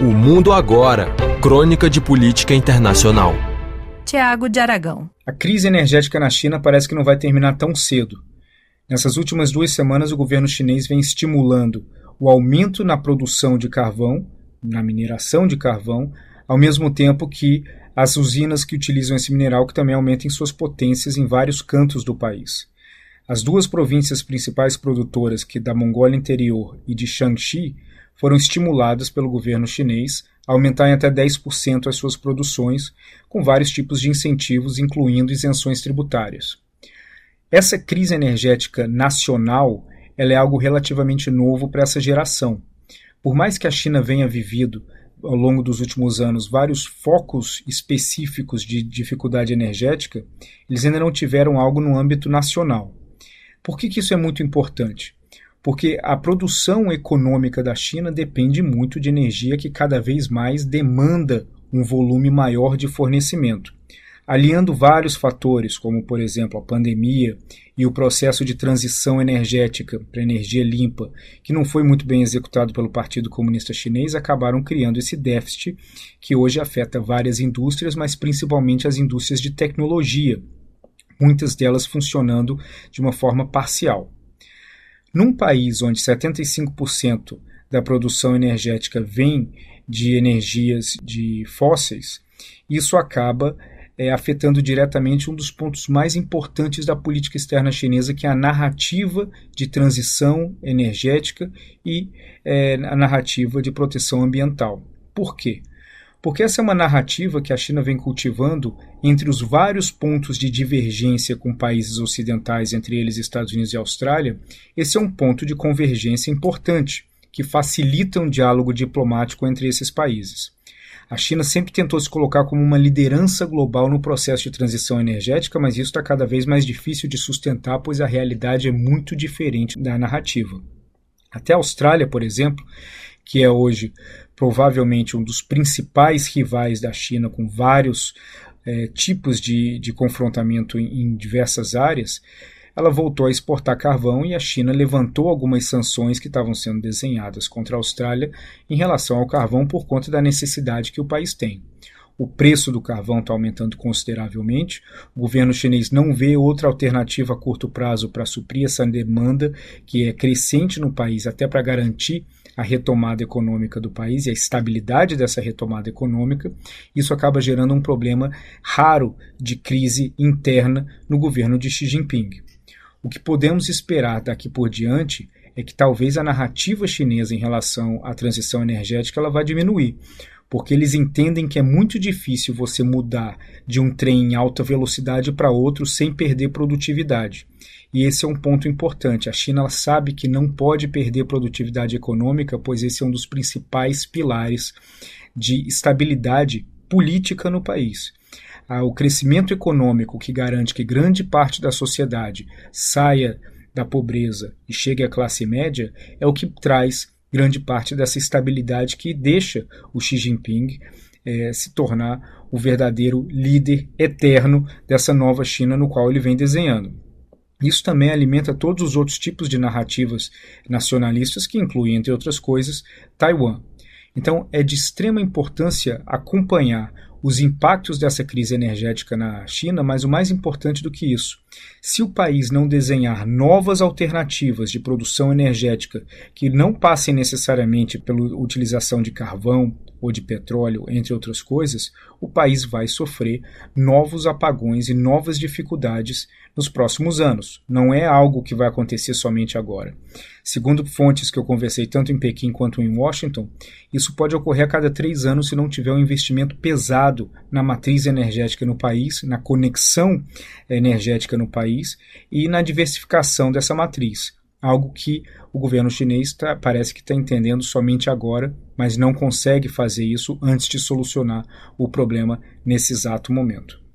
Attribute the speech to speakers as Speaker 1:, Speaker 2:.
Speaker 1: O Mundo Agora Crônica de Política Internacional.
Speaker 2: Tiago de Aragão.
Speaker 3: A crise energética na China parece que não vai terminar tão cedo. Nessas últimas duas semanas, o governo chinês vem estimulando o aumento na produção de carvão, na mineração de carvão, ao mesmo tempo que as usinas que utilizam esse mineral que também aumentem suas potências em vários cantos do país. As duas províncias principais produtoras, que da Mongólia Interior e de Shaanxi, foram estimuladas pelo governo chinês a aumentar em até 10% as suas produções, com vários tipos de incentivos, incluindo isenções tributárias. Essa crise energética nacional ela é algo relativamente novo para essa geração. Por mais que a China venha vivido ao longo dos últimos anos vários focos específicos de dificuldade energética, eles ainda não tiveram algo no âmbito nacional. Por que, que isso é muito importante? Porque a produção econômica da China depende muito de energia que cada vez mais demanda um volume maior de fornecimento. Aliando vários fatores, como por exemplo a pandemia e o processo de transição energética para energia limpa, que não foi muito bem executado pelo Partido Comunista Chinês, acabaram criando esse déficit que hoje afeta várias indústrias, mas principalmente as indústrias de tecnologia, muitas delas funcionando de uma forma parcial. Num país onde 75% da produção energética vem de energias de fósseis, isso acaba é, afetando diretamente um dos pontos mais importantes da política externa chinesa, que é a narrativa de transição energética e é, a narrativa de proteção ambiental. Por quê? Porque essa é uma narrativa que a China vem cultivando entre os vários pontos de divergência com países ocidentais, entre eles Estados Unidos e Austrália. Esse é um ponto de convergência importante, que facilita um diálogo diplomático entre esses países. A China sempre tentou se colocar como uma liderança global no processo de transição energética, mas isso está cada vez mais difícil de sustentar, pois a realidade é muito diferente da narrativa. Até a Austrália, por exemplo, que é hoje provavelmente um dos principais rivais da China, com vários é, tipos de, de confrontamento em, em diversas áreas, ela voltou a exportar carvão e a China levantou algumas sanções que estavam sendo desenhadas contra a Austrália em relação ao carvão por conta da necessidade que o país tem. O preço do carvão está aumentando consideravelmente. O governo chinês não vê outra alternativa a curto prazo para suprir essa demanda que é crescente no país, até para garantir a retomada econômica do país e a estabilidade dessa retomada econômica, isso acaba gerando um problema raro de crise interna no governo de Xi Jinping. O que podemos esperar daqui por diante é que talvez a narrativa chinesa em relação à transição energética ela vai diminuir, porque eles entendem que é muito difícil você mudar de um trem em alta velocidade para outro sem perder produtividade. E esse é um ponto importante. A China sabe que não pode perder produtividade econômica, pois esse é um dos principais pilares de estabilidade política no país. Ah, o crescimento econômico que garante que grande parte da sociedade saia da pobreza e chegue à classe média é o que traz grande parte dessa estabilidade que deixa o Xi Jinping é, se tornar o verdadeiro líder eterno dessa nova China no qual ele vem desenhando. Isso também alimenta todos os outros tipos de narrativas nacionalistas, que incluem, entre outras coisas, Taiwan. Então, é de extrema importância acompanhar os impactos dessa crise energética na China, mas o mais importante do que isso, se o país não desenhar novas alternativas de produção energética que não passem necessariamente pela utilização de carvão ou de petróleo, entre outras coisas, o país vai sofrer novos apagões e novas dificuldades nos próximos anos. Não é algo que vai acontecer somente agora. Segundo fontes que eu conversei tanto em Pequim quanto em Washington, isso pode ocorrer a cada três anos se não tiver um investimento pesado na matriz energética no país, na conexão energética no país e na diversificação dessa matriz algo que o governo chinês tá, parece que está entendendo somente agora, mas não consegue fazer isso antes de solucionar o problema nesse exato momento.